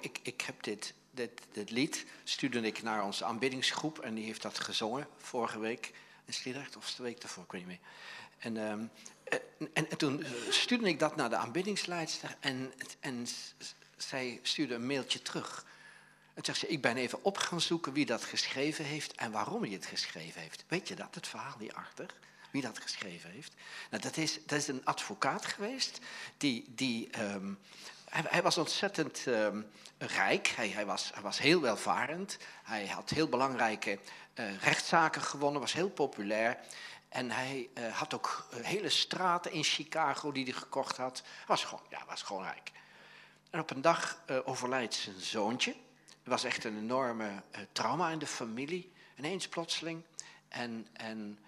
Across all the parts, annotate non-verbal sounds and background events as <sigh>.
Ik, ik heb dit, dit, lied, stuurde ik naar onze aanbiddingsgroep en die heeft dat gezongen vorige week. In Sliedrecht of de week daarvoor, ik weet niet meer. En, ehm, en, en, toen stuurde ik dat naar de aanbiddingsleidster en, en zij stuurde een mailtje terug. En zegt ze, ik ben even op gaan zoeken wie dat geschreven heeft en waarom hij het geschreven heeft. Weet je dat, het verhaal hierachter? Wie dat geschreven heeft? Nou, dat, is, dat is een advocaat geweest die, die ehm, hij, hij, was ontzettend ehm, rijk, hij, hij, was, hij was heel welvarend, hij had heel belangrijke uh, rechtszaken gewonnen, was heel populair. En hij uh, had ook eh, hele straten in Chicago die hij gekocht had. Was gewoon, ja, was gewoon rijk. En op een dag overlijdt zijn zoontje. Er was echt een enorme trauma in de familie. Ineens plotseling. En, en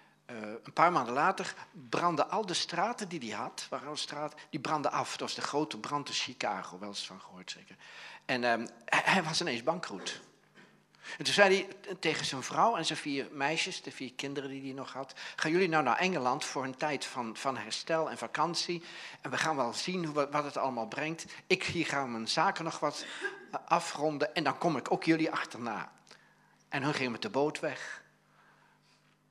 een paar maanden later brandden al de straten die hij had, waren al straten, die brandden af. Dat was de grote brand in Chicago, wel eens van gehoord zeker. En ehm, hij, was ineens bankroet. En toen zei hij tegen zijn vrouw en zijn vier meisjes, de vier kinderen die hij nog had, gaan jullie nou naar Engeland voor een tijd van, van herstel en vakantie. En we gaan wel zien hoe, wat het allemaal brengt. Ik hier ga mijn zaken nog wat afronden en dan kom ik ook jullie achterna. En hun gingen met de boot weg.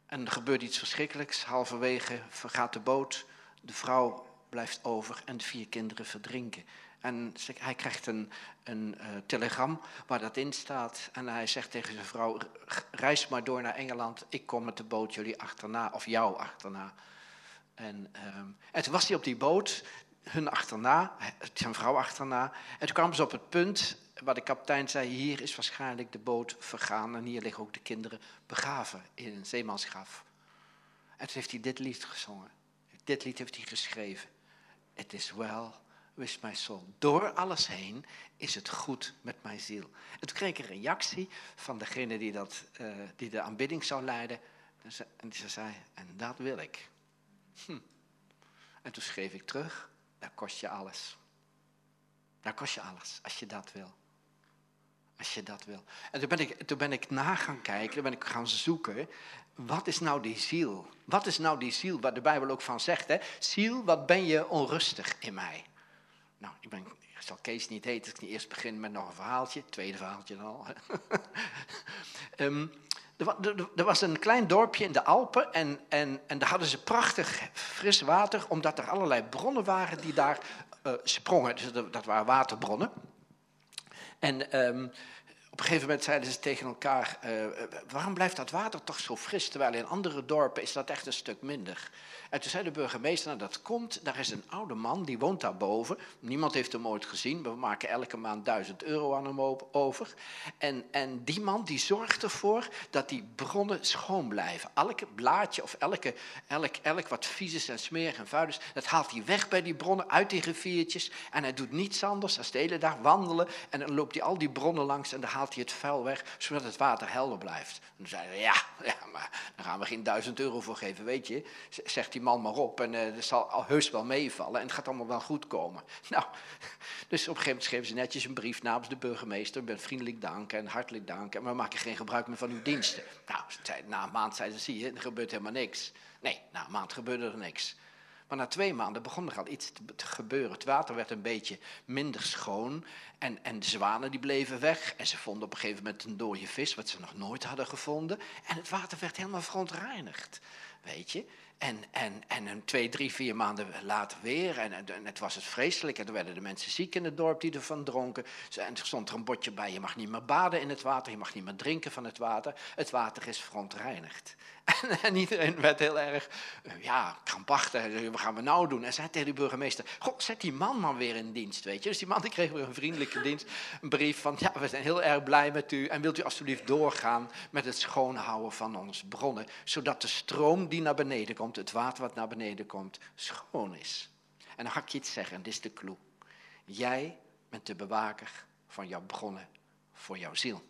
En er gebeurt iets verschrikkelijks. Halverwege vergaat de boot, de vrouw blijft over en de vier kinderen verdrinken. En hij krijgt een, een uh, telegram waar dat in staat. En hij zegt tegen zijn vrouw: Reis maar door naar Engeland. Ik kom met de boot jullie achterna, of jou achterna. En, um, en toen was hij op die boot, hun achterna, zijn vrouw achterna. En toen kwamen ze op het punt waar de kapitein zei: Hier is waarschijnlijk de boot vergaan. En hier liggen ook de kinderen begraven in een zeemansgraf. En toen heeft hij dit lied gezongen. Dit lied heeft hij geschreven. Het is wel wist mijn soul. Door alles heen is het goed met mijn ziel. En toen kreeg ik een reactie van degene die, dat, uh, die de aanbidding zou leiden. En ze zei, en dat wil ik. Hm. En toen schreef ik terug, dat kost je alles. Dat kost je alles, als je dat wil. Als je dat wil. En toen ben ik, toen ben ik na gaan kijken, toen ben ik gaan zoeken. Wat is nou die ziel? Wat is nou die ziel, waar de Bijbel ook van zegt? Hè? Ziel, wat ben je onrustig in mij? Nou, ik, ben, zal Kees niet heten, ik eerst begin met nog een verhaaltje. Tweede verhaaltje dan al. <laughs> um, er, was een klein dorpje in de Alpen en, en, en daar hadden ze prachtig fris water, omdat er allerlei bronnen waren die daar uh, sprongen. Dus dat, waren waterbronnen. En um, op een gegeven moment zeiden ze tegen elkaar: uh, waarom blijft dat water toch zo fris, terwijl in andere dorpen is dat echt een stuk minder? En toen zei de burgemeester: nou, dat komt, daar is een oude man, die woont daarboven. Niemand heeft hem ooit gezien, we maken elke maand duizend euro aan hem over. En, en die man die zorgt ervoor dat die bronnen schoon blijven. Elke blaadje of elke, elk, elk wat vies is en smerig en vuil is, dat haalt hij weg bij die bronnen, uit die riviertjes. En hij doet niets anders dan de hele dag wandelen. En dan loopt hij al die bronnen langs en dan haalt hij het vuil weg, zodat het water helder blijft. En toen zeiden ja, ja, maar daar gaan we geen duizend euro voor geven, weet je. Zegt die man maar op en uh, dat zal heus wel meevallen en het gaat allemaal wel goed komen. <laughs> Nou, dus op een gegeven moment schreven ze netjes een brief namens de burgemeester met vriendelijk dank en hartelijk dank en we maken geen gebruik meer van uw diensten. Nou, na een maand zeiden ze, zie je, er gebeurt helemaal niks. Nee, na een maand gebeurde er niks. Maar na twee maanden begon er al iets te, gebeuren. Het water werd een beetje minder schoon. En, en de zwanen die bleven weg. En ze vonden op een gegeven moment een dode vis, wat ze nog nooit hadden gevonden. En het water werd helemaal verontreinigd. Weet je? En, en, en een twee, drie, vier maanden later weer. En, het was het vreselijk. En toen werden de mensen ziek in het dorp die ervan dronken. En er stond er een bordje bij: je mag niet meer baden in het water. Je mag niet meer drinken van het water. Het water is verontreinigd. En, <laughs> en iedereen werd heel erg, uh, ja, krampachtig. Wat gaan we nou doen? En zei tegen de burgemeester: Goh, zet die man maar weer in dienst. Weet je? Dus die man die kreeg weer een vriendelijke dienst. Een brief van: Ja, we zijn heel erg blij met u. En wilt u alstublieft doorgaan met het schoonhouden van onze bronnen. Zodat de stroom die naar beneden komt het water wat naar beneden komt, schoon is. En dan ga ik je iets zeggen, dit is de clue. Jij bent de bewaker van jouw bronnen voor jouw ziel.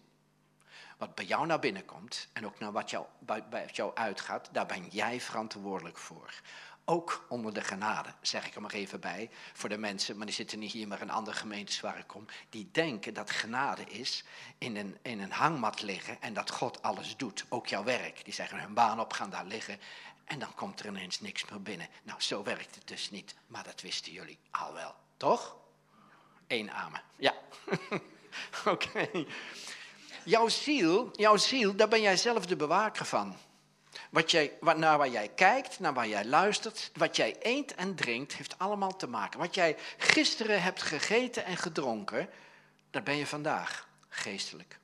Wat bij jou naar binnen komt en ook naar wat jou, bij, jou uitgaat, daar ben jij verantwoordelijk voor. Ook onder de genade, zeg ik er maar even bij, voor de mensen, maar die zitten niet hier, maar in andere gemeentes waar ik kom, die denken dat genade is in een, in een hangmat liggen en dat God alles doet, ook jouw werk. Die zeggen hun baan op, gaan daar liggen en dan komt er ineens niks meer binnen. Nou, zo werkt het dus niet. Maar dat wisten jullie al wel, toch? Eén amen. Ja. <laughs> Oké. Jouw ziel, jouw ziel, daar ben jij zelf de bewaker van. Wat jij, naar waar jij kijkt, naar waar jij luistert, wat jij eet en drinkt, heeft allemaal te maken. Wat jij gisteren hebt gegeten en gedronken, daar ben je vandaag geestelijk.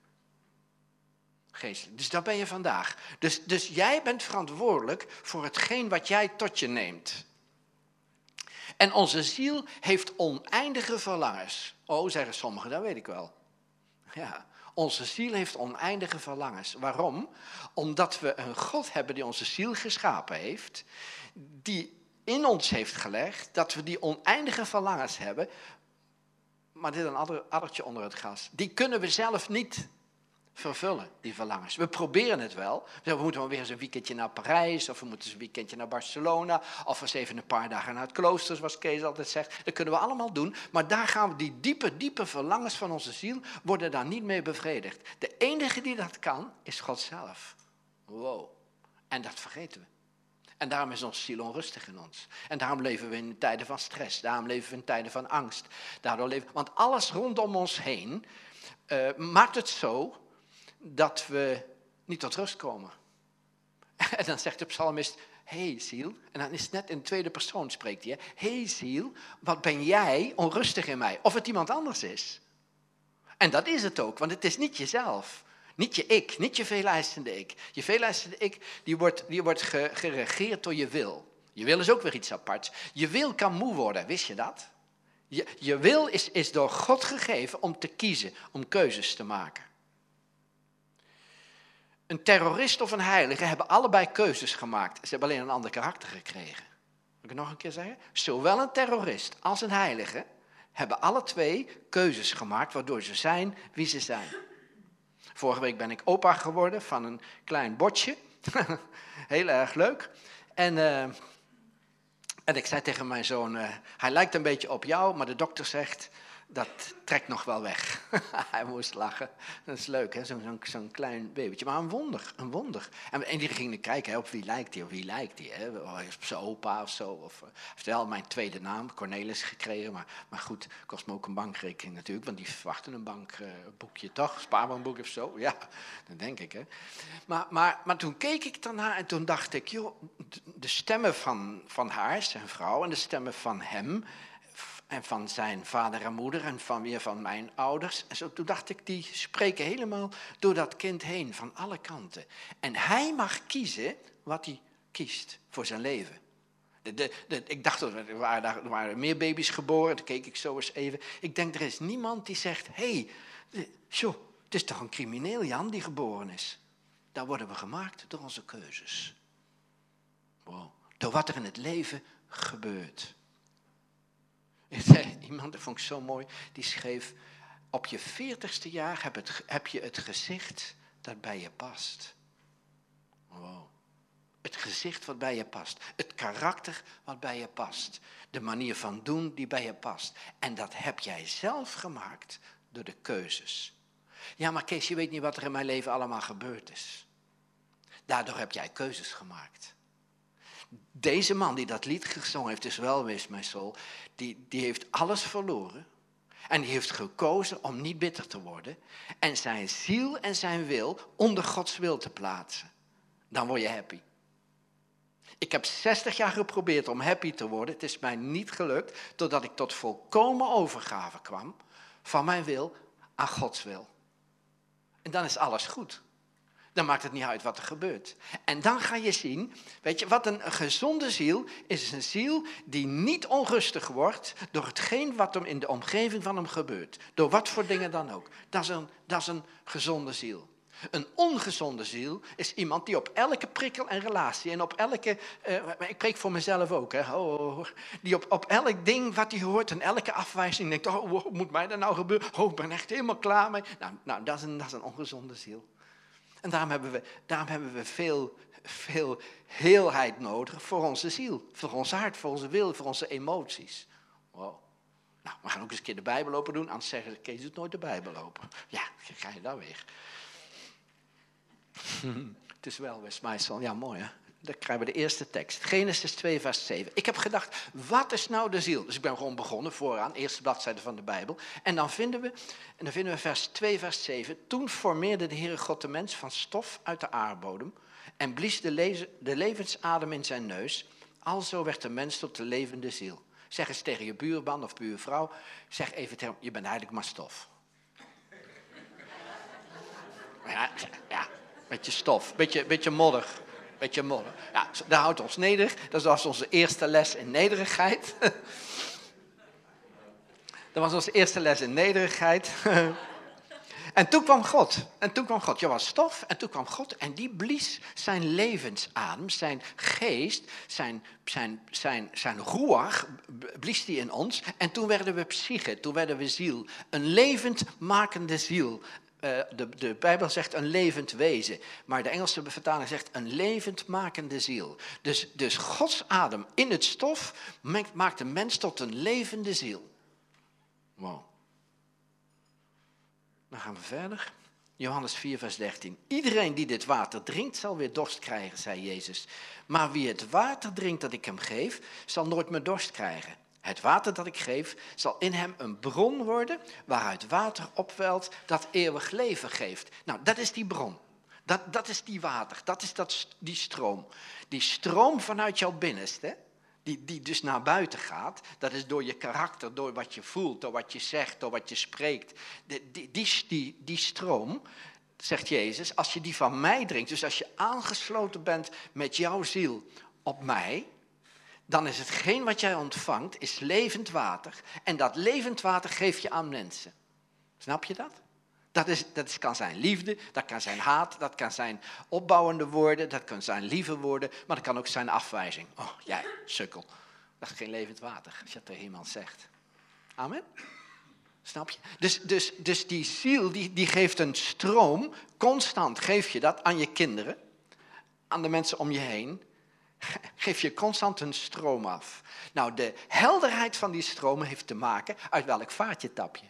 Geestelijk. Dus daar ben je vandaag. Dus, dus jij bent verantwoordelijk voor hetgeen wat jij tot je neemt. En onze ziel heeft oneindige verlangens. Oh, zeggen sommigen, dat weet ik wel. Ja, onze ziel heeft oneindige verlangens. Waarom? Omdat we een God hebben die onze ziel geschapen heeft, die in ons heeft gelegd dat we die oneindige verlangens hebben. Maar dit is een addertje onder het gas. Die kunnen we zelf niet vervullen, die verlangens. We proberen het wel. We moeten maar weer eens een weekendje naar Parijs, of we moeten eens een weekendje naar Barcelona, of eens even een paar dagen naar het klooster, zoals Kees altijd zegt. Dat kunnen we allemaal doen, maar daar gaan we, die diepe, diepe verlangens van onze ziel, worden daar niet mee bevredigd. De enige die dat kan, is God zelf. Wow. En dat vergeten we. En daarom is onze ziel onrustig in ons. En daarom leven we in tijden van stress. Daarom leven we in tijden van angst. Daardoor leven, want alles rondom ons heen uh, maakt het zo dat we niet tot rust komen. <laughs> En dan zegt de psalmist, hey ziel, en dan is het net in de tweede persoon spreekt hij, hey ziel, wat ben jij onrustig in mij? Of het iemand anders is. En dat is het ook, want het is niet jezelf. Niet je ik, niet je veeleisende ik. Je veeleisende ik, die wordt, die wordt geregeerd door je wil. Je wil is ook weer iets aparts. Je wil kan moe worden, wist je dat? Je, je wil is, is door God gegeven om te kiezen, om keuzes te maken. Een terrorist of een heilige hebben allebei keuzes gemaakt. Ze hebben alleen een ander karakter gekregen. Moet ik het nog een keer zeggen? Zowel een terrorist als een heilige hebben alle twee keuzes gemaakt waardoor ze zijn wie ze zijn. Vorige week ben ik opa geworden van een klein botje. <laughs> Heel erg leuk. En, uh, en ik zei tegen mijn zoon, uh, hij lijkt een beetje op jou, maar de dokter zegt, dat trekt nog wel weg. <laughs> hij moest lachen. Dat is leuk? Zo'n zo klein babytje. Maar een wonder, een wonder. En, en die gingen kijken hè, op wie lijkt hij, of wie lijkt hij. Op zijn opa of zo. Of, uh, heeft wel mijn tweede naam, Cornelis, gekregen. Maar, maar goed, kost me ook een bankrekening natuurlijk. Want die verwachten een bankboekje uh, toch? Spaarbankboek of zo. Ja, dat denk ik, hè. Maar, maar, maar toen keek ik daarna en toen dacht ik... joh, de stemmen van, van haar, zijn vrouw, en de stemmen van hem en van zijn vader en moeder en van weer van mijn ouders. En zo, toen dacht ik, die spreken helemaal door dat kind heen, van alle kanten. En hij mag kiezen wat hij kiest voor zijn leven. De, de, ik dacht, er waren, er waren meer baby's geboren, toen keek ik zo eens even. Ik denk, er is niemand die zegt, hé, hey, het is toch een crimineel Jan die geboren is. Daar worden we gemaakt door onze keuzes. Door wat er in het leven gebeurt. <laughs> Iemand, dat vond ik zo mooi, die schreef, op je veertigste jaar heb, het, heb je het gezicht dat bij je past. Wow. Het gezicht wat bij je past. Het karakter wat bij je past. De manier van doen die bij je past. En dat heb jij zelf gemaakt door de keuzes. Ja, maar Kees, je weet niet wat er in mijn leven allemaal gebeurd is. Daardoor heb jij keuzes gemaakt. Deze man die dat lied gezongen heeft, is wel wist mijn soul, die, die heeft alles verloren. En die heeft gekozen om niet bitter te worden. En zijn ziel en zijn wil onder Gods wil te plaatsen. Dan word je happy. Ik heb 60 jaar geprobeerd om happy te worden. Het is mij niet gelukt, totdat ik tot volkomen overgave kwam van mijn wil aan Gods wil. En dan is alles goed dan maakt het niet uit wat er gebeurt. En dan ga je zien, weet je, wat een gezonde ziel is een ziel die niet onrustig wordt door hetgeen wat hem in de omgeving van hem gebeurt. Door wat voor dingen dan ook. Dat is een, dat is een gezonde ziel. Een ongezonde ziel is iemand die op elke prikkel en relatie en op elke, uh, ik preek voor mezelf ook, hè, oh, oh, oh, die op, op elk ding wat hij hoort en elke afwijzing denkt, oh, wat moet mij dat nou gebeuren? Oh, ik ben echt helemaal klaar mee. Nou, nou dat, is een, dat is een ongezonde ziel. En daarom hebben we, daarom hebben we veel, veel heelheid nodig voor onze ziel, voor ons hart, voor onze wil, voor onze emoties. Wow. Nou, we gaan ook eens een keer de Bijbel open doen, anders zeggen ze, Kees doet nooit de Bijbel open. Ja, ga je daar weer. <laughs> Het is wel Westmeisel, ja mooi hè. Dan krijgen we de eerste tekst. Genesis 2, vers 7. Ik heb gedacht, wat is nou de ziel? Dus ik ben gewoon begonnen vooraan, eerste bladzijde van de Bijbel. En dan vinden we, en dan vinden we vers 2, vers 7. Toen formeerde de Heere God de mens van stof uit de aardbodem en blies de, de levensadem in zijn neus. Alzo werd de mens tot de levende ziel. Zeg eens tegen je buurman of buurvrouw, zeg even tegen je bent eigenlijk maar stof. <laughs> Ja, ja, beetje stof, beetje, beetje modder. Beetje modder. Ja, dat houdt ons nederig. Dat was onze eerste les in nederigheid. <laughs> Dat was onze eerste les in nederigheid. <laughs> En toen kwam God. En toen kwam God. Je was stof. En toen kwam God. En die blies zijn levensadem, zijn geest, zijn, zijn, zijn, zijn roer, blies die in ons. En toen werden we psyche. Toen werden we ziel. Een levendmakende ziel. Uh, de, de Bijbel zegt een levend wezen, maar de Engelse vertaling zegt een levendmakende ziel. Dus, dus Gods adem in het stof maakt de mens tot een levende ziel. Wow. Dan gaan we verder. Johannes 4, vers 13. Iedereen die dit water drinkt, zal weer dorst krijgen, zei Jezus. Maar wie het water drinkt dat ik hem geef, zal nooit meer dorst krijgen. Het water dat ik geef, zal in hem een bron worden waaruit water opwelt dat eeuwig leven geeft. Nou, dat is die bron. Dat, dat is die water, dat is dat, die stroom. Die stroom vanuit jouw binnenste, die, die dus naar buiten gaat, dat is door je karakter, door wat je voelt, door wat je zegt, door wat je spreekt. Die, die, die, die, die stroom, zegt Jezus, als je die van mij drinkt, dus als je aangesloten bent met jouw ziel op mij, dan is hetgeen wat jij ontvangt, is levend water. En dat levend water geef je aan mensen. Snap je dat? Dat, is, dat kan zijn liefde, dat kan zijn haat, dat kan zijn opbouwende woorden, dat kan zijn lieve woorden, maar dat kan ook zijn afwijzing. Oh, jij, sukkel. Dat is geen levend water, als je dat tegen iemand zegt. Amen? Snap je? Dus, dus, dus die ziel, die, die geeft een stroom, constant geef je dat aan je kinderen, aan de mensen om je heen, geef je constant een stroom af. Nou, de helderheid van die stromen heeft te maken uit welk vaatje tap je.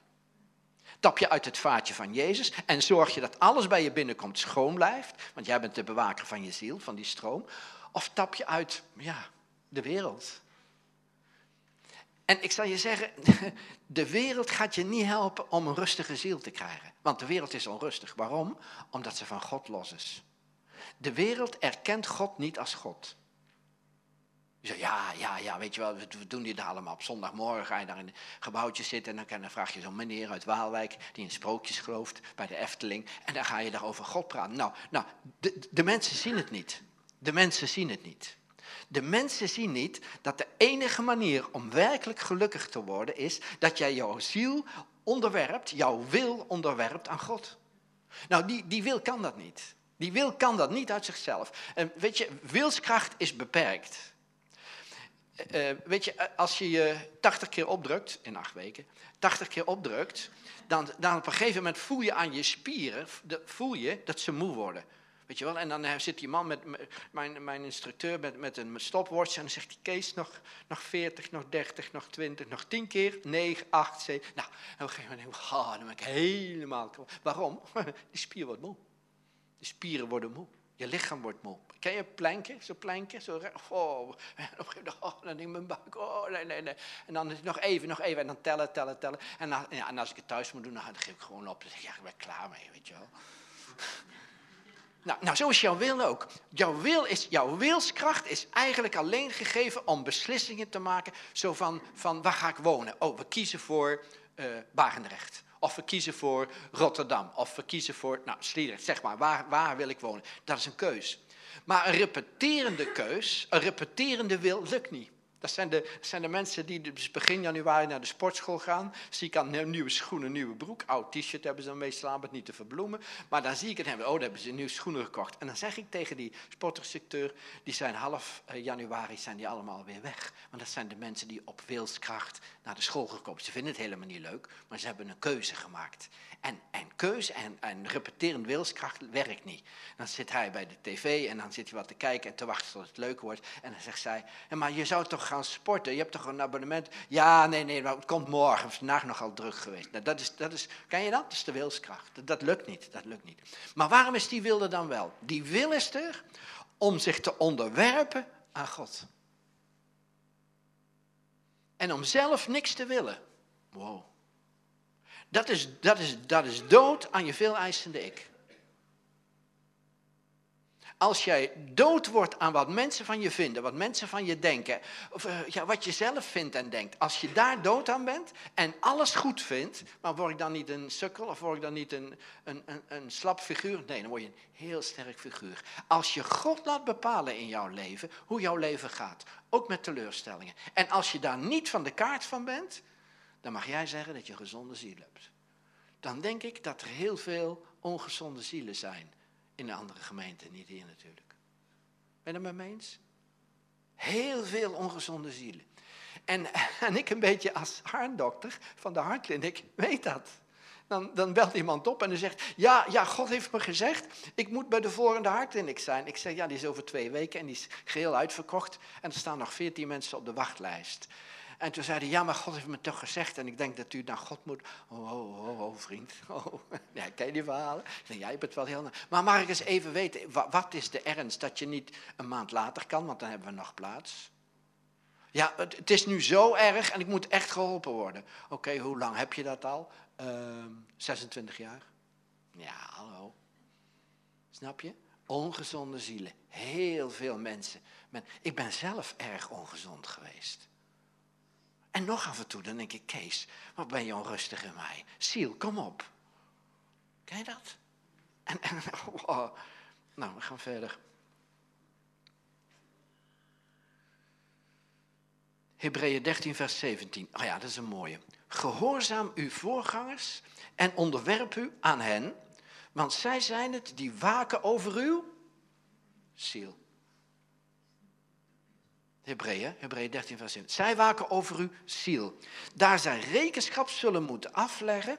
Tap je uit het vaatje van Jezus en zorg je dat alles bij je binnenkomt schoon blijft, want jij bent de bewaker van je ziel, van die stroom. Of tap je uit ja, de wereld. En ik zal je zeggen, <laughs> de wereld gaat je niet helpen om een rustige ziel te krijgen. Want de wereld is onrustig. Waarom? Omdat ze van God los is. De wereld erkent God niet als God. Ja, ja, ja, weet je wel, we doen dit allemaal. Op zondagmorgen ga je daar in een gebouwtje zitten en dan vraag je zo'n meneer uit Waalwijk die in sprookjes gelooft bij de Efteling. En dan ga je daar over God praten. Nou, nou de, de mensen zien het niet. De mensen zien het niet. De mensen zien niet dat de enige manier om werkelijk gelukkig te worden is dat jij jouw ziel onderwerpt, jouw wil onderwerpt aan God. Nou, die, die wil kan dat niet. Die wil kan dat niet uit zichzelf. En weet je, wilskracht is beperkt. Uh, weet je, als je je 80 keer opdrukt, in acht weken, 80 keer opdrukt, dan, dan op een gegeven moment voel je aan je spieren, voel je dat ze moe worden. Weet je wel? En dan zit die man met, mijn, mijn instructeur met, met een stopwatch en dan zegt hij, Kees, nog, nog 40, nog 30, nog 20, nog 10 keer, 9, 8, 7. Nou, en op een gegeven moment denk ik, oh, dan ben ik helemaal... Waarom? <laughs> Die spier wordt moe. De spieren worden moe. Je lichaam wordt moe. Ken je planken? Zo'n planken? Zo, oh, <laughs> op een gegeven moment, oh, dan ik mijn buik, oh, nee, nee, nee. En dan nog even, nog even, en dan tellen, tellen, tellen. En, ja, en als ik het thuis moet doen, dan geef ik gewoon op. Dan zeg ik, ja, ik ben klaar mee, weet je wel. <laughs> Nou, nou, zo is jouw wil ook. Jouw, wil is, jouw wilskracht is eigenlijk alleen gegeven om beslissingen te maken. Zo van, van waar ga ik wonen? Oh, we kiezen voor uh, Barendrecht. Of we kiezen voor Rotterdam. Of we kiezen voor, nou, Sliedrecht, zeg maar, waar, waar wil ik wonen? Dat is een keus. Maar een repeterende keus, een repeterende wil, lukt niet. Dat zijn de, zijn de mensen die dus begin januari naar de sportschool gaan. Zie ik aan nieuwe schoenen, nieuwe broek. Oud t-shirt hebben ze dan meestal aan, het niet te verbloemen. Maar dan zie ik het hebben. Oh, daar hebben ze nieuwe schoenen gekocht. En dan zeg ik tegen die sportinstructeur, die zijn half eh, januari zijn die allemaal weer weg. Want dat zijn de mensen die op wilskracht naar de school gekomen Ze vinden het helemaal niet leuk, maar ze hebben een keuze gemaakt. En, en keuze en, en repeterend wilskracht werkt niet. Dan zit hij bij de tv en dan zit hij wat te kijken en te wachten tot het leuk wordt. En dan zegt zij, maar je zou toch sporten? Je hebt toch een abonnement? Ja, nee, nee, maar het komt morgen. Vandaag nogal druk geweest. Nou, dat is, dat is, ken je dat? Dat is de wilskracht. Dat, dat lukt niet, dat lukt niet. Maar waarom is die wilde dan wel? Die wil is er om zich te onderwerpen aan God. En om zelf niks te willen. Wow. Dat is, dat is, dat is dood aan je veel eisende ik. Als jij dood wordt aan wat mensen van je vinden, wat mensen van je denken, of uh, ja, wat je zelf vindt en denkt. Als je daar dood aan bent en alles goed vindt, maar word ik dan niet een sukkel of word ik dan niet een, een, een, een slap figuur? Nee, dan word je een heel sterk figuur. Als je God laat bepalen in jouw leven, hoe jouw leven gaat, ook met teleurstellingen. En als je daar niet van de kaart van bent, dan mag jij zeggen dat je gezonde ziel hebt. Dan denk ik dat er heel veel ongezonde zielen zijn in de andere gemeenten, niet hier natuurlijk. Ben je het met me eens? Heel veel ongezonde zielen. En, <laughs> en ik een beetje als hartdokter van de hartkliniek weet dat. Dan, dan belt iemand op en dan zegt, ja, ja, God heeft me gezegd, ik moet bij de volgende hartkliniek zijn. Ik zeg, ja, die is over twee weken en die is geheel uitverkocht. En er staan nog veertien mensen op de wachtlijst. En toen zei hij, ja, maar God heeft me toch gezegd. En ik denk dat u naar God moet. Oh, oh, oh, oh vriend. <laughs> Oh. Ja, ken je die verhalen? Jij hebt het wel heel... Maar mag ik eens even weten, wat is de ernst dat je niet een maand later kan? Want dan hebben we nog plaats. Ja, het, is nu zo erg en ik moet echt geholpen worden. Oké, hoe lang heb je dat al? Uh, ehm, 26 jaar. Ja, hallo. Snap je? Ongezonde zielen. Heel veel mensen. Ik ben zelf erg ongezond geweest. En nog af en toe, dan denk ik, Kees, wat ben je onrustig in mij? Ziel, kom op. Ken je dat? En, <laughs> oh, nou, we gaan verder. Hebreeën 13, vers 17. Oh ja, dat is een mooie. Gehoorzaam uw voorgangers en onderwerp u aan hen, want zij zijn het die waken over uw ziel. Hebreeën, Hebreeën 13, vers 7. Zij waken over uw ziel. Daar zij rekenschap zullen moeten afleggen,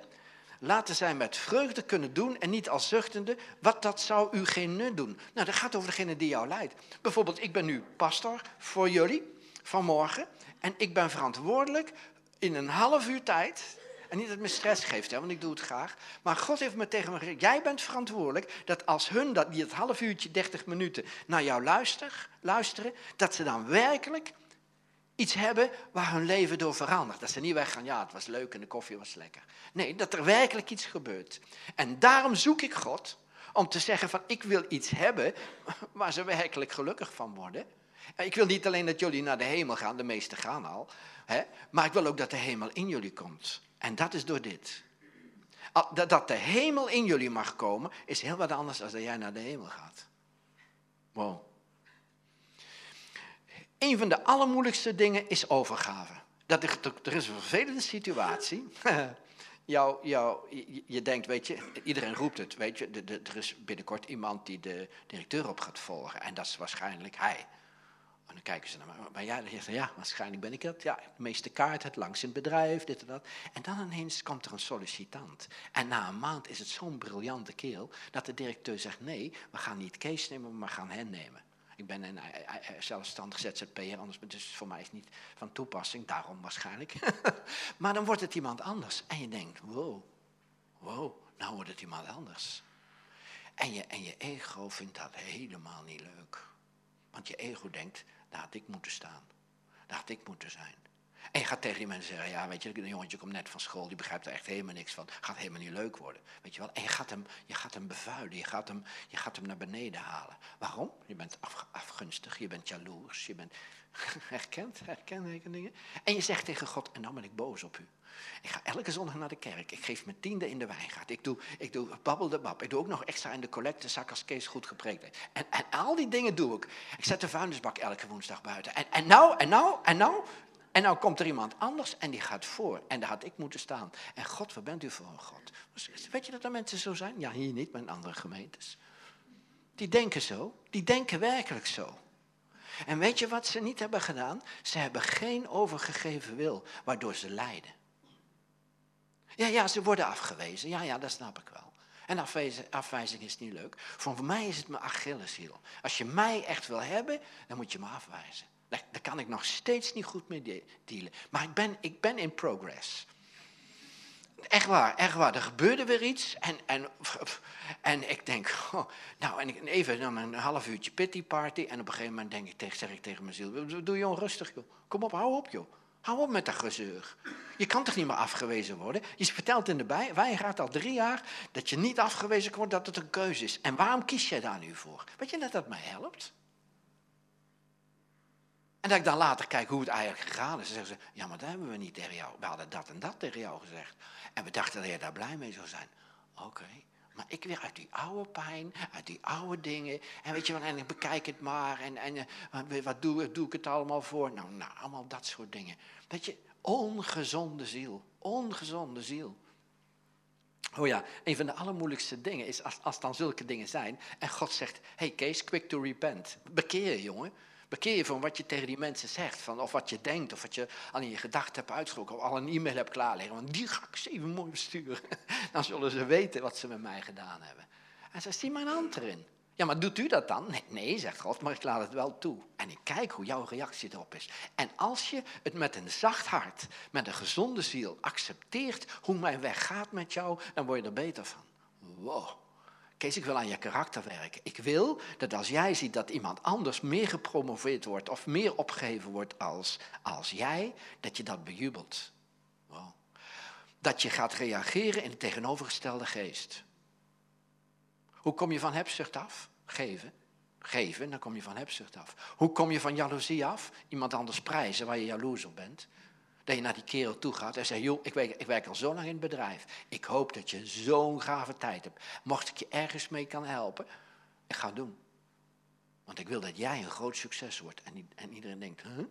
laten zij met vreugde kunnen doen en niet als zuchtende, wat dat zou u geen nut doen. Nou, dat gaat over degene die jou leidt. Bijvoorbeeld, ik ben nu pastor voor jullie vanmorgen en ik ben verantwoordelijk in een half uur tijd en niet dat het me stress geeft, hè, want ik doe het graag. Maar God heeft me tegen me gezegd, jij bent verantwoordelijk dat als hun dat, die het half uurtje, 30 minuten naar jou luister, luisteren, dat ze dan werkelijk iets hebben waar hun leven door verandert. Dat ze niet weggaan, ja, het was leuk en de koffie was lekker. Nee, dat er werkelijk iets gebeurt. En daarom zoek ik God om te zeggen van, ik wil iets hebben waar ze werkelijk gelukkig van worden. Ik wil niet alleen dat jullie naar de hemel gaan, de meesten gaan al, hè, maar ik wil ook dat de hemel in jullie komt. En dat is door dit. Dat de hemel in jullie mag komen, is heel wat anders dan dat jij naar de hemel gaat. Wow. Een van de allermoeilijkste dingen is overgave. Dat er, er is een vervelende situatie. <laughs> jou, jou, je, denkt, weet je, iedereen roept het, weet je, er is binnenkort iemand die de directeur op gaat volgen. En dat is waarschijnlijk hij. En dan kijken ze naar mij. Maar ja, dan zegt ja, waarschijnlijk ben ik het. Ja, de meeste kaart, het langs in het bedrijf, dit en dat. En dan ineens komt er een sollicitant. En na een maand is het zo'n briljante keel dat de directeur zegt, nee, we gaan niet Kees nemen, maar we gaan hen nemen. Ik ben een eh, eh, eh, zelfstandig ZZP'er, anders dus voor mij is het niet van toepassing, daarom waarschijnlijk. <laughs> maar dan wordt het iemand anders. En je denkt, wow, wow, nou wordt het iemand anders. En je, en je ego vindt dat helemaal niet leuk. Want je ego denkt, had ik moeten staan. Daar ik moeten zijn. En je gaat tegen die mensen zeggen, ja weet je, een jongetje komt net van school, die begrijpt er echt helemaal niks van. Gaat helemaal niet leuk worden. Weet je wel? En je gaat hem, je gaat hem bevuilen, je gaat hem, je gaat hem naar beneden halen. Waarom? Je bent afgunstig, je bent jaloers, je bent <laughs> herkend, herkend dingen. En je zegt tegen God, en dan ben ik boos op u. Ik ga elke zondag naar de kerk. Ik geef mijn tiende in de wijngaard. Ik doe, ik doe babbel bab. Ik doe ook nog extra in de collectezak als Kees goed gepreekt heeft. En, en al die dingen doe ik. Ik zet de vuilnisbak elke woensdag buiten. En, en nou, en nou, en nou. En nou komt er iemand anders en die gaat voor. En daar had ik moeten staan. En God, waar bent u voor een God? Weet je dat er mensen zo zijn? Ja, hier niet, maar in andere gemeentes. Die denken zo. Die denken werkelijk zo. En weet je wat ze niet hebben gedaan? Ze hebben geen overgegeven wil, waardoor ze lijden. Ja, ja, ze worden afgewezen. Ja, ja, dat snap ik wel. En afwijzing, afwijzing is niet leuk. Voor mij is het mijn Achilleshiel. Als je mij echt wil hebben, dan moet je me afwijzen. Daar, kan ik nog steeds niet goed mee dealen. Maar ik ben, ik ben in progress. Echt waar, echt waar. Er gebeurde weer iets. En, en, en ik denk, oh, nou, en even dan een half uurtje pity party. En op een gegeven moment denk ik, zeg ik tegen mijn ziel, doe je onrustig, joh. Kom op, hou op, joh. Hou op met dat gezeur. Je kan toch niet meer afgewezen worden? Je vertelt in de bij, wij gaat al drie jaar dat je niet afgewezen wordt, dat het een keuze is. En waarom kies jij daar nu voor? Weet je dat dat mij helpt? En dat ik dan later kijk hoe het eigenlijk gegaan is. Dan zeggen ze, ja, maar dat hebben we niet tegen jou. We hadden dat en dat tegen jou gezegd. En we dachten dat je daar blij mee zou zijn. Oké, maar ik weer uit die oude pijn, uit die oude dingen. En weet je wel, en ik bekijk het maar. En, en eh, wat doe, doe ik het allemaal voor? Nou, nou, allemaal dat soort dingen. Weet je, ongezonde ziel. Ongezonde ziel. Oh ja, een van de allermoeilijkste dingen is als, als dan zulke dingen zijn. En God zegt, hey Kees, quick to repent. Bekeer jongen. Bekeer je van wat je tegen die mensen zegt, van, of wat je denkt, of wat je al in je gedachten hebt uitgesproken, of al een e-mail hebt klaarleggen. Want die ga ik eens even mooi besturen. <laughs> Dan zullen ze weten wat ze met mij gedaan hebben. En ze zie mijn hand erin. Ja, maar doet u dat dan? Nee, nee, zegt God, maar ik laat het wel toe. En ik kijk hoe jouw reactie erop is. En als je het met een zacht hart, met een gezonde ziel accepteert hoe mijn weg gaat met jou, dan word je er beter van. Wow. Kees, ik wil aan je karakter werken. Ik wil dat als jij ziet dat iemand anders meer gepromoveerd wordt of meer opgeheven wordt als, als jij, dat je dat bejubelt. Dat je gaat reageren in de tegenovergestelde geest. Hoe kom je van hebzucht af? Geven. Geven, dan kom je van hebzucht af. Hoe kom je van jaloezie af? Iemand anders prijzen waar je jaloers op bent. Dat je naar die kerel toe gaat en zegt, joh, ik werk, ik werk al zo lang in het bedrijf. Ik hoop dat je zo'n gave tijd hebt. Mocht ik je ergens mee kan helpen, ik ga het doen. Want ik wil dat jij een groot succes wordt. En, en iedereen denkt, huh?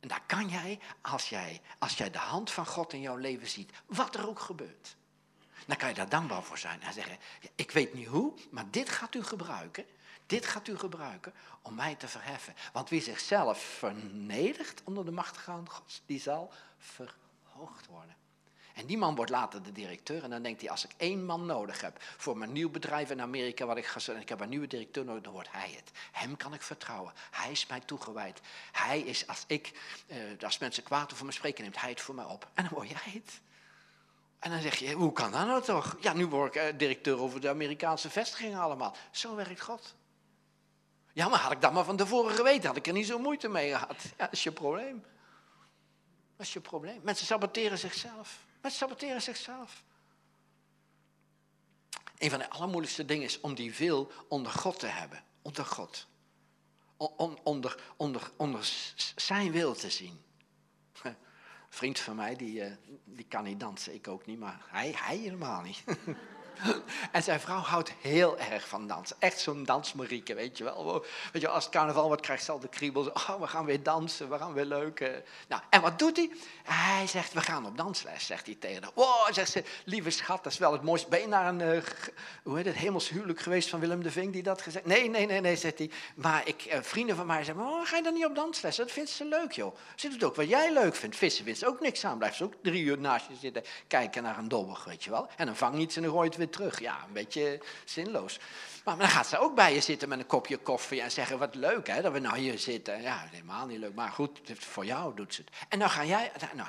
En daar kan jij als, jij, als jij de hand van God in jouw leven ziet, wat er ook gebeurt. Dan kan je daar dankbaar voor zijn en zeggen, ik weet niet hoe, maar dit gaat u gebruiken dit gaat u gebruiken om mij te verheffen. Want wie zichzelf vernedert onder de machtige God, die zal verhoogd worden. En die man wordt later de directeur. En dan denkt hij, als ik één man nodig heb voor mijn nieuw bedrijf in Amerika, wat ik ga en ik heb een nieuwe directeur nodig, dan wordt hij het. Hem kan ik vertrouwen. Hij is mij toegewijd. Hij is, als ik, eh, als mensen kwaad over me spreken, neemt hij het voor mij op. En dan word jij het. En dan zeg je, hoe kan dat nou toch? Ja, nu word ik eh, directeur over de Amerikaanse vestigingen allemaal. Zo werkt God. Ja, maar had ik dat maar van tevoren geweten, had ik er niet zo moeite mee gehad. Ja, dat is je probleem. Dat is je probleem. Mensen saboteren zichzelf. Mensen saboteren zichzelf. Een van de allermoeilijkste dingen is om die wil onder God te hebben. Onder God. onder, onder, onder zijn wil te zien. Een vriend van mij, die, eh, die kan niet dansen. Ik ook niet, maar hij, hij helemaal niet. <laughs> En zijn vrouw houdt heel erg van dansen. Echt zo'n dansmarieke, weet je wel. Weet je, als het carnaval wordt, krijgt ze al de kriebels. Oh, we gaan weer dansen, we gaan weer leuk. Eh. Nou, en wat doet hij? Hij zegt, we gaan op dansles, zegt hij tegen haar. Oh, zegt ze, lieve schat, dat is wel het mooiste. Ben naar een, uh, hoe heet het, hemels huwelijk geweest van Willem de Vink die dat gezegd? Nee, nee, nee, nee, zegt hij. Maar ik, uh, vrienden van mij zeggen, oh, ga je dan niet op dansles? Dat vindt ze leuk, joh. Ze doet ook wat jij leuk vindt. Vissen vindt ze ook niks aan. Blijft ze ook drie uur naast je zitten, kijken naar een dobber, weet je wel. En dan vang iets en dan gooi je het terug. Ja, een beetje zinloos. Maar dan gaat ze ook bij je zitten met een kopje koffie en zeggen: Wat leuk hè, dat we nou hier zitten. Ja, helemaal niet leuk, maar goed, voor jou doet ze het. En dan ga jij, nou,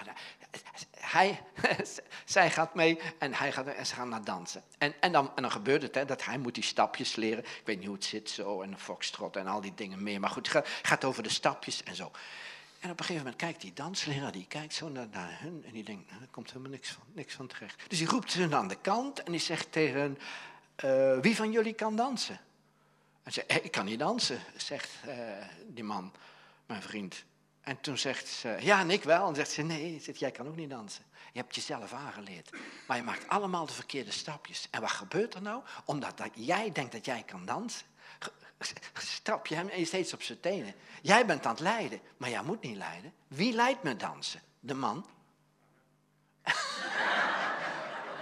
hij, <laughs> zij gaat mee en, hij gaat, en ze gaan naar dansen. En, en, dan, en dan gebeurt het hè, dat hij moet die stapjes leren. Ik weet niet hoe het zit zo, en een foxtrot en al die dingen meer. Maar goed, het gaat over de stapjes en zo. En op een gegeven moment kijkt die dansleraar, die kijkt zo naar, naar hun en die denkt, nou, er komt helemaal niks van, niks van terecht. Dus die roept hun aan de kant en die zegt tegen hen, uh, wie van jullie kan dansen? En ze ik kan niet dansen, zegt uh, die man, mijn vriend. En toen zegt ze, ja, en ik wel. En zegt ze, nee, zegt, jij kan ook niet dansen. Je hebt jezelf aangeleerd. Maar je maakt allemaal de verkeerde stapjes. En wat gebeurt er nou? Omdat dat jij denkt dat jij kan dansen, strap je hem steeds op zijn tenen. Jij bent aan het lijden, maar jij moet niet lijden. Wie leidt met dansen? De man. <laughs>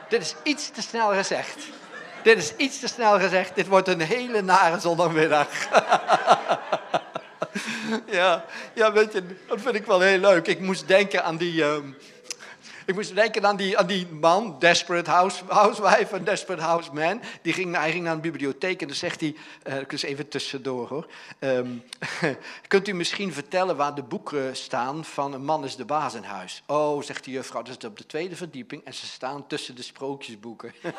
Dit is iets te snel gezegd. Dit is iets te snel gezegd. Dit wordt een hele nare zondagmiddag. <laughs> ja, ja, weet je, dat vind ik wel heel leuk. Ik moest denken aan die, uh, Ik moest denken aan die, aan die man, Desperate house, Housewife en Desperate Houseman. Die ging, hij ging naar een bibliotheek en dan zegt hij, uh, ik eens even tussendoor hoor. Um, <laughs> kunt u misschien vertellen waar de boeken staan van een man is de baas in huis? Oh, zegt de juffrouw, dat is op de tweede verdieping en ze staan tussen de sprookjesboeken. <laughs>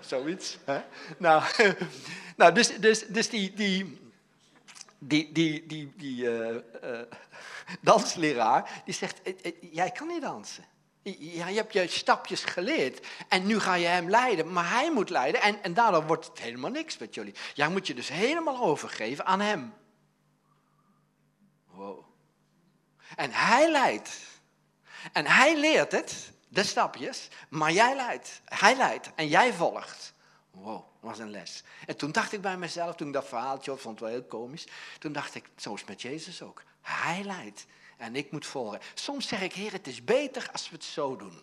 Zoiets. Hè? Nou, <laughs> nou, dus, dus, dus die, die, die, die, die, die uh, uh, <laughs> dansleraar, die zegt, eh, jij kan niet dansen. Ja, je hebt je stapjes geleerd en nu ga je hem leiden, maar hij moet leiden en, en daardoor wordt het helemaal niks met jullie. Jij moet je dus helemaal overgeven aan hem. Wow. En hij leidt. En hij leert het, de stapjes, maar jij leidt. Hij leidt en jij volgt. Wow, dat was een les. En toen dacht ik bij mezelf, toen ik dat verhaaltje vond het wel heel komisch. Toen dacht ik, zo is met Jezus ook. Hij leidt en ik moet volgen. Soms zeg ik, Heer, het is beter als we het zo doen.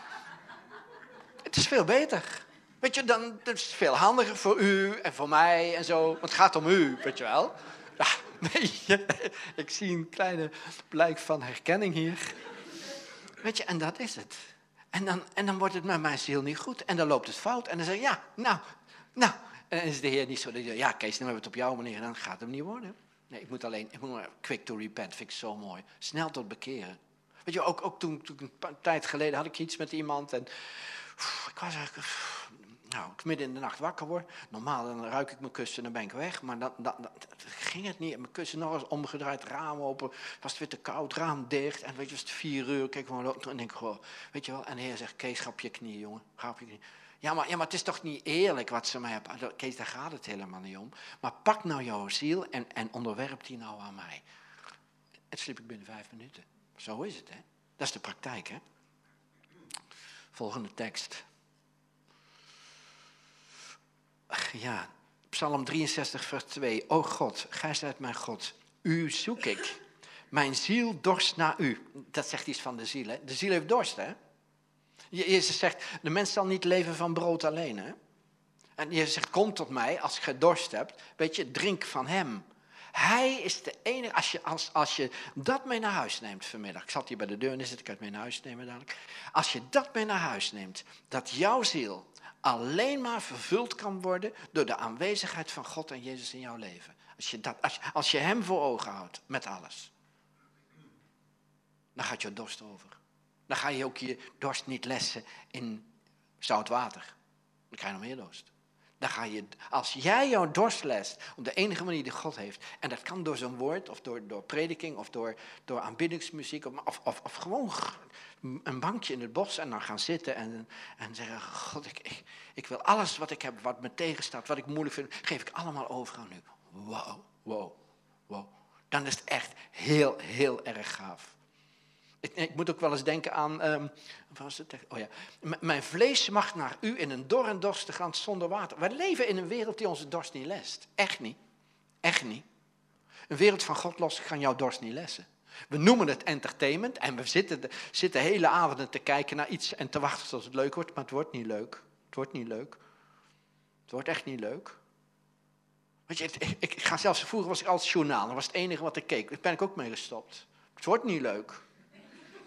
<laughs> het is veel beter. Weet je, dan het is veel handiger voor u en voor mij en zo. Want het gaat om u, weet je wel. Ja, <laughs> nee, <laughs> ik zie een kleine blijk van herkenning hier. Weet je, en dat is het. En dan, en dan wordt het met mijn ziel niet goed. En dan loopt het fout. En dan zeg ik, ja, nou, nou. En dan is de Heer niet zo, ja Kees, dan hebben we het op jouw manier dan gaat het niet worden. Nee, ik moet alleen, ik moet maar quick to repent, vind ik zo mooi. Snel tot bekeren. Weet je, ook, ook toen, toen een tijd geleden had ik iets met iemand en ik was eigenlijk, nou, ik midden in de nacht wakker word. Normaal dan ruik ik mijn kussen en dan ben ik weg, maar dan, ging het niet. Mijn kussen nog eens omgedraaid, raam open, was het weer te koud, raam dicht. En weet je, was het vier uur, kijk en denk ik weet je wel. En de heer zegt, Kees, ga op je knieën, jongen, ga op je. Ja maar, ja, maar het is toch niet eerlijk wat ze mij hebben. Kees, daar gaat het helemaal niet om. Maar pak nou jouw ziel en, en onderwerp die nou aan mij. En sliep ik binnen vijf minuten. Zo is het, hè. Dat is de praktijk, hè. Volgende tekst. Ja, Psalm 63, vers 2. O God, gij zijt mijn God. U zoek ik. Mijn ziel dorst naar u. Dat zegt iets van de ziel, hè. De ziel heeft dorst, hè. Jezus zegt, de mens zal niet leven van brood alleen. Hè? En Jezus zegt, kom tot mij als je dorst hebt. Weet je, drink van hem. Hij is de enige, als je, als, als je dat mee naar huis neemt vanmiddag. Ik zat hier bij de deur, zit ik het mee naar huis nemen dadelijk. Als je dat mee naar huis neemt, dat jouw ziel alleen maar vervuld kan worden door de aanwezigheid van God en Jezus in jouw leven. Als je, dat, als, als je hem voor ogen houdt met alles, dan gaat je dorst over. Dan ga je ook je dorst niet lessen in zout water. Dan krijg je nog meer dorst. Dan ga je, als jij jouw dorst lest op de enige manier die God heeft, en dat kan door zo'n woord, of door, door prediking, of door, door aanbiddingsmuziek, of, of, of gewoon een bankje in het bos en dan gaan zitten en, en zeggen, God, ik, ik, ik wil alles wat ik heb, wat me tegenstaat, wat ik moeilijk vind, geef ik allemaal over aan u. Wow, wow, wow. Dan is het echt heel, heel erg gaaf. Ik, ik, moet ook wel eens denken aan, um, was het, oh ja, mijn vlees mag naar u in een dor en dorstig land zonder water. We leven in een wereld die onze dorst niet lest. Echt niet. Echt niet. Een wereld van God los kan jouw dorst niet lessen. We noemen het entertainment en we zitten, de, zitten hele avonden te kijken naar iets en te wachten tot het leuk wordt, maar het wordt niet leuk. Het wordt niet leuk. Het wordt echt niet leuk. Weet je, ik, ik, ik ga zelfs, vroeger was ik als journaal, dat was het enige wat ik keek. Daar ben ik ook mee gestopt. Het wordt niet leuk.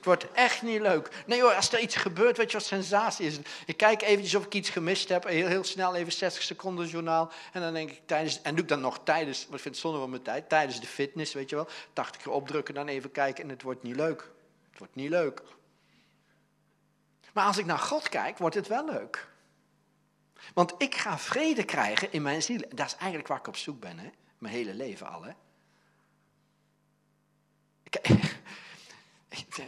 Het wordt echt niet leuk. Nee hoor, als er iets gebeurt, weet je wat sensatie is? Ik kijk eventjes of ik iets gemist heb. Heel, heel snel even 60 seconden journaal. En dan denk ik tijdens, en doe ik dan nog tijdens, want ik vind het zonde mijn tijd, tijdens de fitness, weet je wel. 80 keer opdrukken, dan even kijken en het wordt niet leuk. Het wordt niet leuk. Maar als ik naar God kijk, wordt het wel leuk. Want ik ga vrede krijgen in mijn ziel. Dat is eigenlijk waar ik op zoek ben, hè? mijn hele leven al. Hè? <laughs>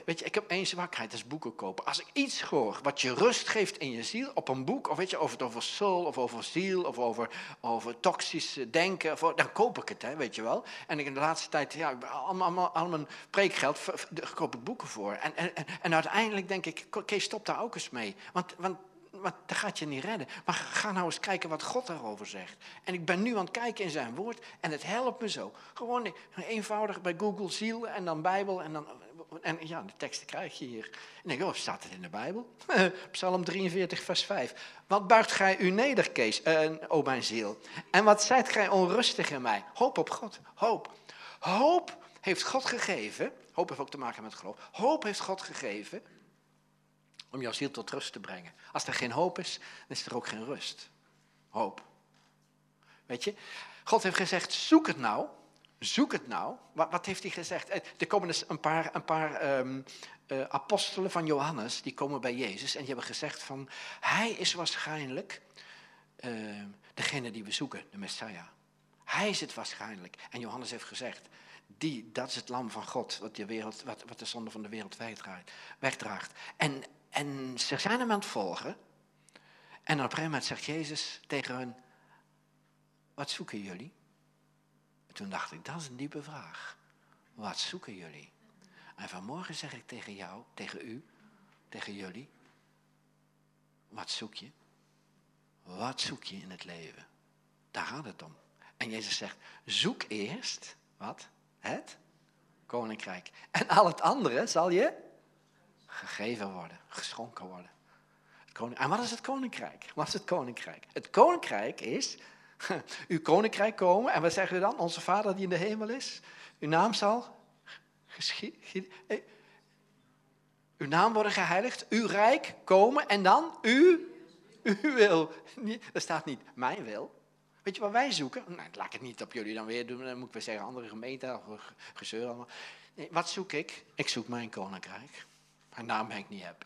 Weet je, ik heb één zwakheid, dat is boeken kopen. Als ik iets hoor wat je rust geeft in je ziel, op een boek, of weet je, het over soul, of over ziel, of over, over toxisch denken, of, dan koop ik het, hè, weet je wel. En ik in de laatste tijd, ja, allemaal, al mijn preekgeld, koop ik boeken voor. En, en, en uiteindelijk denk ik, Kees, stop daar ook eens mee. Want, want want dat gaat je niet redden. Maar ga nou eens kijken wat God daarover zegt. En ik ben nu aan het kijken in zijn woord en het helpt me zo. Gewoon eenvoudig bij Google ziel en dan Bijbel en dan... En ja, de teksten krijg je hier. En ik, oh, staat het in de Bijbel? <laughs> Psalm 43, vers 5. Wat buigt gij u neder, Kees, uh, o mijn ziel? En wat zijt gij onrustig in mij? Hoop op God, hoop. Hoop heeft God gegeven, Hoop heeft ook te maken met geloof. Hoop heeft God gegeven om jouw ziel tot rust te brengen. Als er geen hoop is, dan is er ook geen rust. Hoop. Weet je, God heeft gezegd, zoek het nou. Zoek het nou. Wat, wat heeft hij gezegd? Eh, er komen dus een paar, een paar ehm, eh, apostelen van Johannes, die komen bij Jezus en die hebben gezegd van, hij is waarschijnlijk uh, degene die we zoeken, de Messiah. Hij is het waarschijnlijk. En Johannes heeft gezegd, die, dat is het lam van God, wat de, wereld, wat, wat de zonde van de wereld wegdraagt. En, en ze zijn hem aan het volgen. En op een gegeven moment zegt Jezus tegen hen, wat zoeken jullie? En toen dacht ik, dat is een diepe vraag. Wat zoeken jullie? En vanmorgen zeg ik tegen jou, tegen u, tegen jullie, wat zoek je? Wat zoek je in het leven? Daar gaat het om. En Jezus zegt, zoek eerst, wat? Het koninkrijk. En al het andere zal je gegeven worden, geschonken worden. En wat is het koninkrijk? Wat is het koninkrijk? Het koninkrijk is <laughs> uw koninkrijk komen. En wat zeggen we dan? Onze Vader die in de hemel is. Uw naam zal. Eh, uw naam worden geheiligd. Uw rijk komen. En dan u, u wil. Er staat niet mijn wil. Weet je wat wij zoeken? Nou, laat ik het niet op jullie dan weer doen. Dan moet ik weer zeggen andere gemeenten gezeur allemaal. Wat zoek ik? Ik zoek mijn koninkrijk. En naam ben ik niet happy.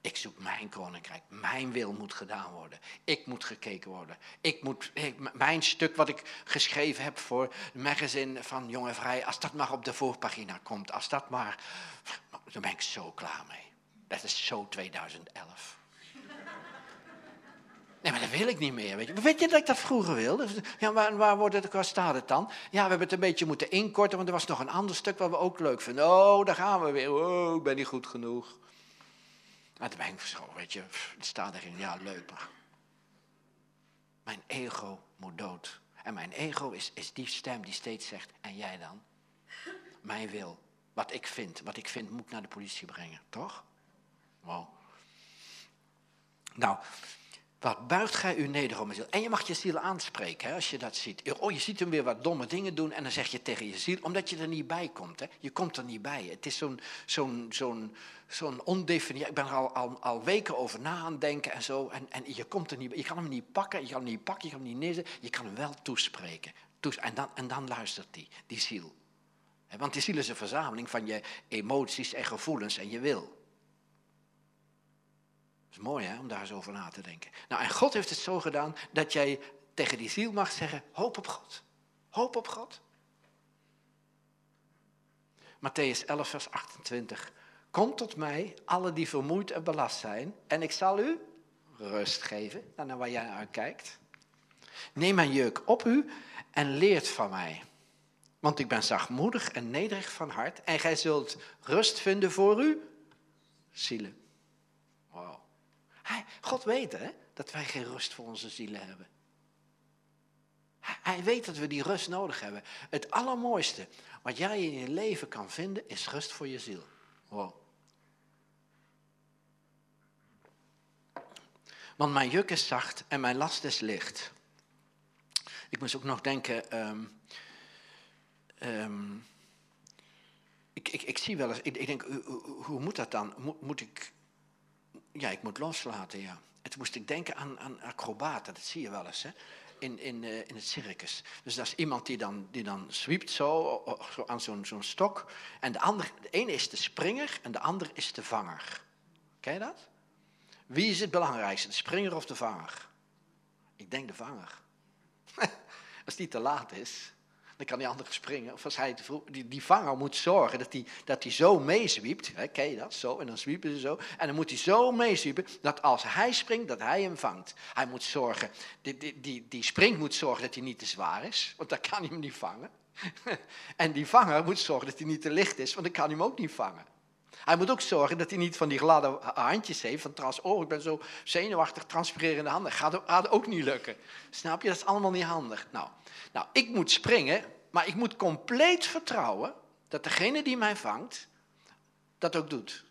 Ik zoek mijn koninkrijk. Mijn wil moet gedaan worden. Ik moet gekeken worden. Ik moet, mijn stuk wat ik geschreven heb voor het magazine van Jong en Vrij, als dat maar op de voorpagina komt, als dat maar, dan ben ik zo klaar mee. Dat is zo 2011. Nee, maar dat wil ik niet meer. Weet je, weet je dat ik dat vroeger wilde? Ja, waar, waar, wordt het, waar staat het dan? Ja, we hebben het een beetje moeten inkorten, want er was nog een ander stuk wat we ook leuk vinden. Oh, daar gaan we weer. Oh, ik ben niet goed genoeg. En toen ben ik zo, weet je, het staat erin, ja, leuk, maar. Mijn ego moet dood. En mijn ego is, is die stem die steeds zegt, en jij dan? Mijn wil, wat ik vind, wat ik vind moet naar de politie brengen, toch? Wow. Nou, wat buigt gij u neder om ziel? En je mag je ziel aanspreken hè, als je dat ziet. Oh, je ziet hem weer wat domme dingen doen en dan zeg je tegen je ziel, omdat je er niet bij komt. Hè. Je komt er niet bij. Het is zo'n zo'n zo'n zo'n ondefinieerd. Ik ben er al, al, al, weken over na aan denken en zo. En, en je komt er niet Je kan hem niet pakken, je kan hem niet pakken, je kan hem niet neerzetten. Je kan hem wel toespreken. en, dan, en dan luistert die, die ziel. Want die ziel is een verzameling van je emoties en gevoelens en je wil mooi hè, om daar eens over na te denken. Nou, en God heeft het zo gedaan dat jij tegen die ziel mag zeggen, hoop op God. Hoop op God. Matthäus 11, vers 28. Kom tot mij, alle die vermoeid en belast zijn, en ik zal u rust geven, naar waar jij naar kijkt. Neem mijn juk op u en leert van mij. Want ik ben zachtmoedig en nederig van hart, en gij zult rust vinden voor u zielen. Wow. God weet hè, dat wij geen rust voor onze zielen hebben. Hij weet dat we die rust nodig hebben. Het allermooiste wat jij in je leven kan vinden is rust voor je ziel. Want mijn juk is zacht en mijn last is licht. Ik moest ook nog denken. Ehm, ehm, ik, ik, ik, zie wel eens. Ik, ik denk, hoe, hoe, moet dat dan? Moet, moet ik ja, ik moet loslaten, ja. En moest ik denken aan, aan acrobaten, dat zie je wel eens, hè. In, in, uh, in het circus. Dus dat is iemand die dan, die dan zwiept zo, aan zo'n zo'n stok. En de, andere, de ene is de springer en de andere is de vanger. Ken je dat? Wie is het belangrijkste, de springer of de vanger? Ik denk de vanger. <laughs> Als niet te laat is, dan kan die andere springen. Of als hij die, die vanger moet zorgen dat hij dat die zo meezwiept. Ken je dat? Zo, en dan zwiepen ze zo. En dan moet hij zo meezwiepen dat als hij springt, dat hij hem vangt. Hij moet zorgen, die, die, die, die spring moet zorgen dat hij niet te zwaar is, want dan kan hij hem niet vangen. <laughs> en die vanger moet zorgen dat hij niet te licht is, want dan kan hij hem ook niet vangen. Hij moet ook zorgen dat hij niet van die gladde handjes heeft. Van trans, oh, ik ben zo zenuwachtig, transpirerende handen. Gaat ook niet lukken. Snap je? Dat is allemaal niet handig. Nou, nou, ik moet springen, maar ik moet compleet vertrouwen dat degene die mij vangt, dat ook doet.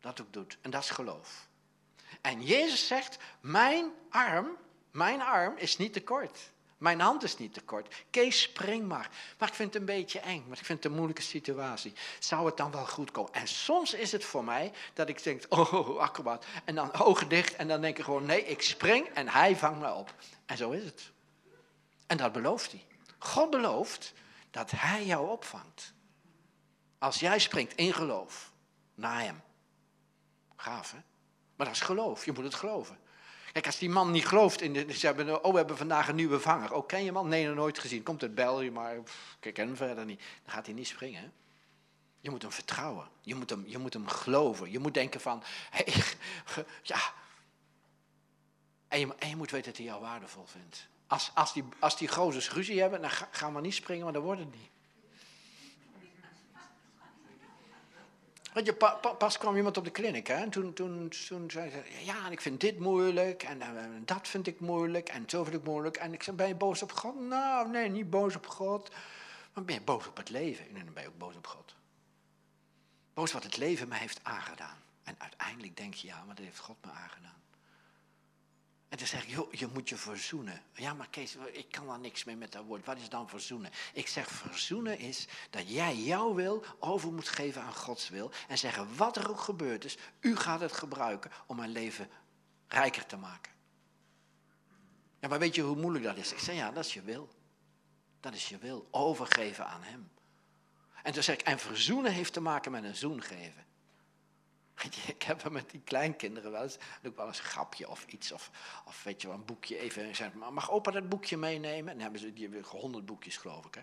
Dat ook doet. En dat is geloof. En Jezus zegt, mijn arm, mijn arm is niet te kort. Mijn hand is niet te kort. Kees, spring maar. Maar ik vind het een beetje eng, want ik vind het een moeilijke situatie. Zou het dan wel goed komen? En soms is het voor mij dat ik denk, oh, acrobaat. En dan ogen dicht en dan denk ik gewoon, nee, ik spring en hij vangt me op. En zo is het. En dat belooft hij. God belooft dat hij jou opvangt. Als jij springt in geloof naar hem. Gaaf, hè? Maar dat is geloof. Je moet het geloven. Kijk, als die man niet gelooft, in de, ze hebben, oh, we hebben vandaag een nieuwe vanger. Oh, ken je man? Nee, nog nooit gezien. Komt uit België, maar pff, ik ken hem verder niet. Dan gaat hij niet springen. Je moet hem vertrouwen. Je moet hem, je moet hem geloven. Je moet denken van, hey, <laughs> ja. En je, en je moet weten dat hij jou waardevol vindt. Als, als, die, als die gozers ruzie hebben, dan gaan we niet springen, maar dan wordt het niet. Want je, pas kwam iemand op de kliniek hè, en toen, toen, toen zei ze, ja, ik vind dit moeilijk en, en, dat vind ik moeilijk en zo vind ik moeilijk. En ik zei, ben je boos op God? Nou, nee, niet boos op God. Maar ben je boos op het leven? En dan ben je ook boos op God. Boos wat het leven mij heeft aangedaan. En uiteindelijk denk je, ja, maar dat heeft God me aangedaan. En dan zeg ik, joh, je moet je verzoenen. Ja, maar Kees, ik kan daar niks mee met dat woord. Wat is dan verzoenen? Ik zeg, verzoenen is dat jij jouw wil over moet geven aan Gods wil. En zeggen, wat er ook gebeurd is, u gaat het gebruiken om mijn leven rijker te maken. Ja, maar weet je hoe moeilijk dat is? Ik zeg, ja, dat is je wil. Dat is je wil. Overgeven aan hem. En toen zeg ik, en verzoenen heeft te maken met een zoen geven. <laughs> Ik heb er met die kleinkinderen wel eens, ik wel eens een grapje of iets. Of, of weet je wel, een boekje even. Zeg, mag opa dat boekje meenemen? En dan hebben ze die honderd boekjes, geloof ik. Hè.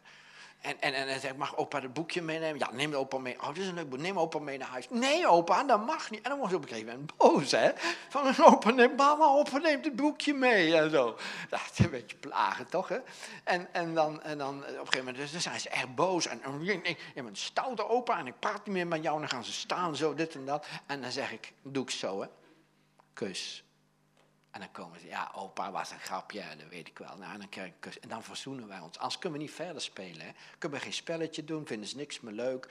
En, en, en dan zeg ik, mag opa het boekje meenemen? Ja, neem opa mee. Oh, dit is een leuk boek. Neem opa mee naar huis. Nee, opa, dat mag niet. En dan wordt op een gegeven moment boos, hè. Van, opa neemt, mama, opa neemt het boekje mee en zo. Dat is een beetje plagen, toch, hè. En, en, dan, en dan op een gegeven moment dan zijn ze echt boos. En, ik ben een stoute opa en ik praat niet meer met jou. En dan gaan ze staan, zo, dit en dat. En dan zeg ik, doe ik zo, hè. Kus. En dan komen ze, ja, opa was een grapje, dat weet ik wel. Nou, en, dan krijg ik en dan verzoenen wij ons. Als kunnen we niet verder spelen. Hè. Kunnen we geen spelletje doen, vinden ze niks meer leuk.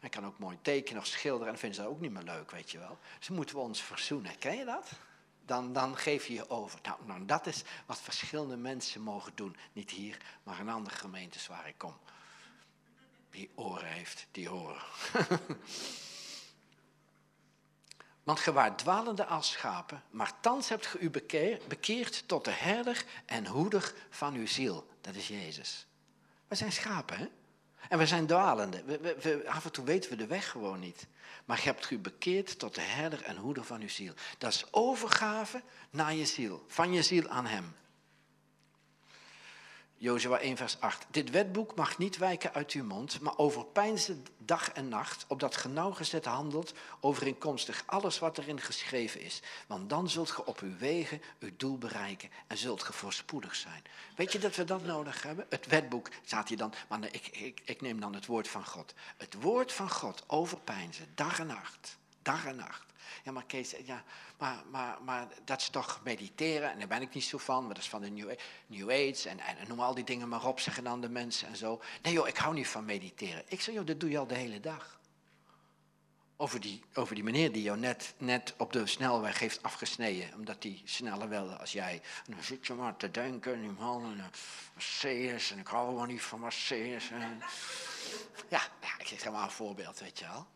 En kan ook mooi tekenen of schilderen en vinden ze dat ook niet meer leuk, weet je wel. Dus moeten we ons verzoenen. Ken je dat? Dan, dan geef je je over. Nou, nou, dat is wat verschillende mensen mogen doen. Niet hier, maar in andere gemeentes waar ik kom. Wie oren heeft, die horen. <laughs> Want ge waart dwalende als schapen, maar thans hebt ge u bekeerd tot de herder en hoeder van uw ziel. Dat is Jezus. We zijn schapen, hè? En we zijn dwalende. We, we, af en toe weten we de weg gewoon niet. Maar je hebt u bekeerd tot de herder en hoeder van uw ziel. Dat is overgave naar je ziel, van je ziel aan hem. Jozua 1, vers 8. Dit wetboek mag niet wijken uit uw mond, maar overpeinzen dag en nacht, opdat ge nauwgezet handelt overeenkomstig alles wat erin geschreven is. Want dan zult ge op uw wegen uw doel bereiken en zult ge voorspoedig zijn. Weet je dat we dat nodig hebben? Het wetboek staat hier dan, maar ik, ik, ik neem dan het woord van God. Het woord van God overpeinzen, dag en nacht. Dag en nacht. Ja, maar Kees, ja, maar, maar, maar dat is toch mediteren en daar ben ik niet zo van, maar dat is van de New, new Age en, en, noem al die dingen maar op, zeggen dan de mensen en zo. Nee joh, ik hou niet van mediteren. Ik zeg joh, dat doe je al de hele dag. Over die, over die meneer die jou net, net op de snelweg heeft afgesneden, omdat hij sneller wilde als jij. Dan zit je maar te denken, die man, en Mercedes, en ik hou gewoon niet van Mercedes. En... Ja, ja, ik zeg maar een voorbeeld, weet je wel.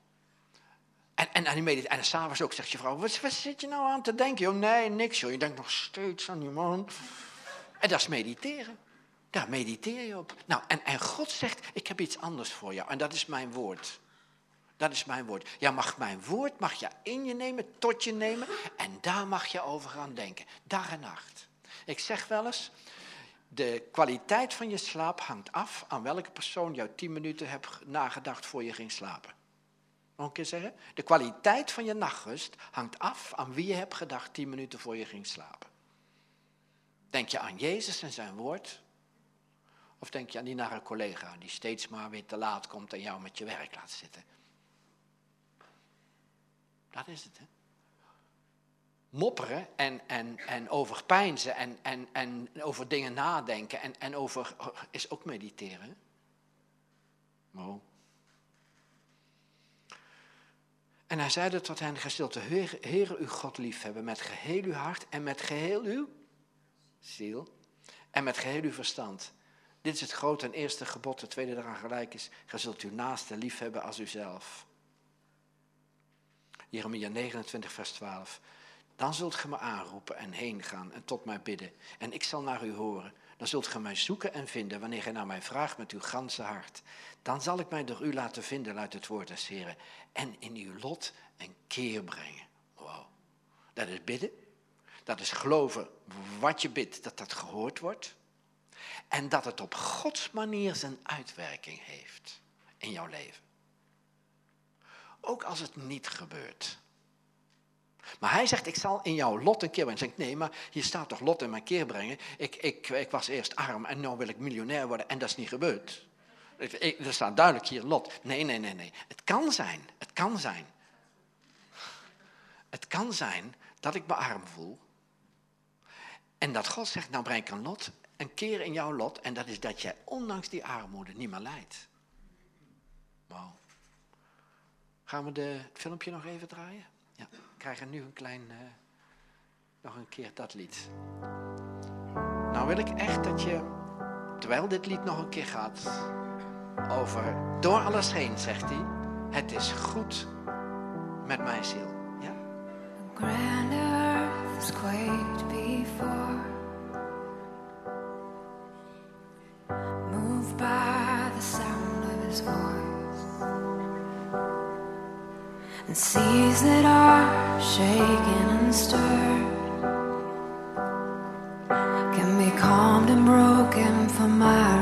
En, en, en, en, s'avonds ook zegt je vrouw, wat, wat, zit je nou aan te denken? Joh, nee, niks joh. Je denkt nog steeds aan die man. En dat is mediteren. Daar mediteer je op. Nou, en, en God zegt, ik heb iets anders voor jou. En dat is mijn woord. Dat is mijn woord. Ja, mag mijn woord mag je in je nemen, tot je nemen. En daar mag je over gaan denken. Dag en nacht. Ik zeg wel eens, de kwaliteit van je slaap hangt af aan welke persoon jou tien minuten hebt nagedacht voor je ging slapen. Nog een keer zeggen? De kwaliteit van je nachtrust hangt af aan wie je hebt gedacht tien minuten voor je ging slapen. Denk je aan Jezus en zijn woord? Of denk je aan die nare collega die steeds maar weer te laat komt en jou met je werk laat zitten? Dat is het, hè? Mopperen en, en, en over pijnzen en, en, en over dingen nadenken en, en over, is ook mediteren. Oh. En hij zeide tot hen, zult de Heer, uw God lief hebben met geheel uw hart en met geheel uw ziel En met geheel uw verstand. Dit is het grote en eerste gebod, het tweede eraan gelijk is. Gij zult uw naaste lief hebben als uzelf. Jeremia 29, vers 12. Dan zult ge me aanroepen en heen gaan en tot mij bidden. En ik zal naar u horen. Dan zult ge mij zoeken en vinden wanneer gij naar mij vraagt met uw ganse hart. Dan zal ik mij door u laten vinden uit het woord des Heren. En in uw lot een keer brengen. Wow. Dat is bidden. Dat is geloven wat je bidt, dat dat gehoord wordt. En dat het op Gods manier zijn uitwerking heeft in jouw leven. Ook als het niet gebeurt. Maar hij zegt, ik zal in jouw lot een keer brengen. Zegt, nee, maar hier staat toch lot in mijn keer brengen. Ik, ik, ik was eerst arm en nu wil ik miljonair worden en dat is niet gebeurd. Er staat duidelijk hier lot. Nee, nee, nee, nee. Het kan zijn, het kan zijn. Het kan zijn dat ik me arm voel. En dat God zegt, nou breng ik een lot, een keer in jouw lot. En dat is dat jij ondanks die armoede niet meer lijdt. Wow. Gaan we de, het filmpje nog even draaien? Ja, krijgen nu een klein, uh, nog een keer dat lied. Nou wil ik echt dat je, terwijl dit lied nog een keer gaat, over door alles heen, zegt hij, het is goed met mijn ziel. Ja? Grand earth quaked before, moved by the sound of his voice, and seas that are shaken and stirred can be calmed and broken for my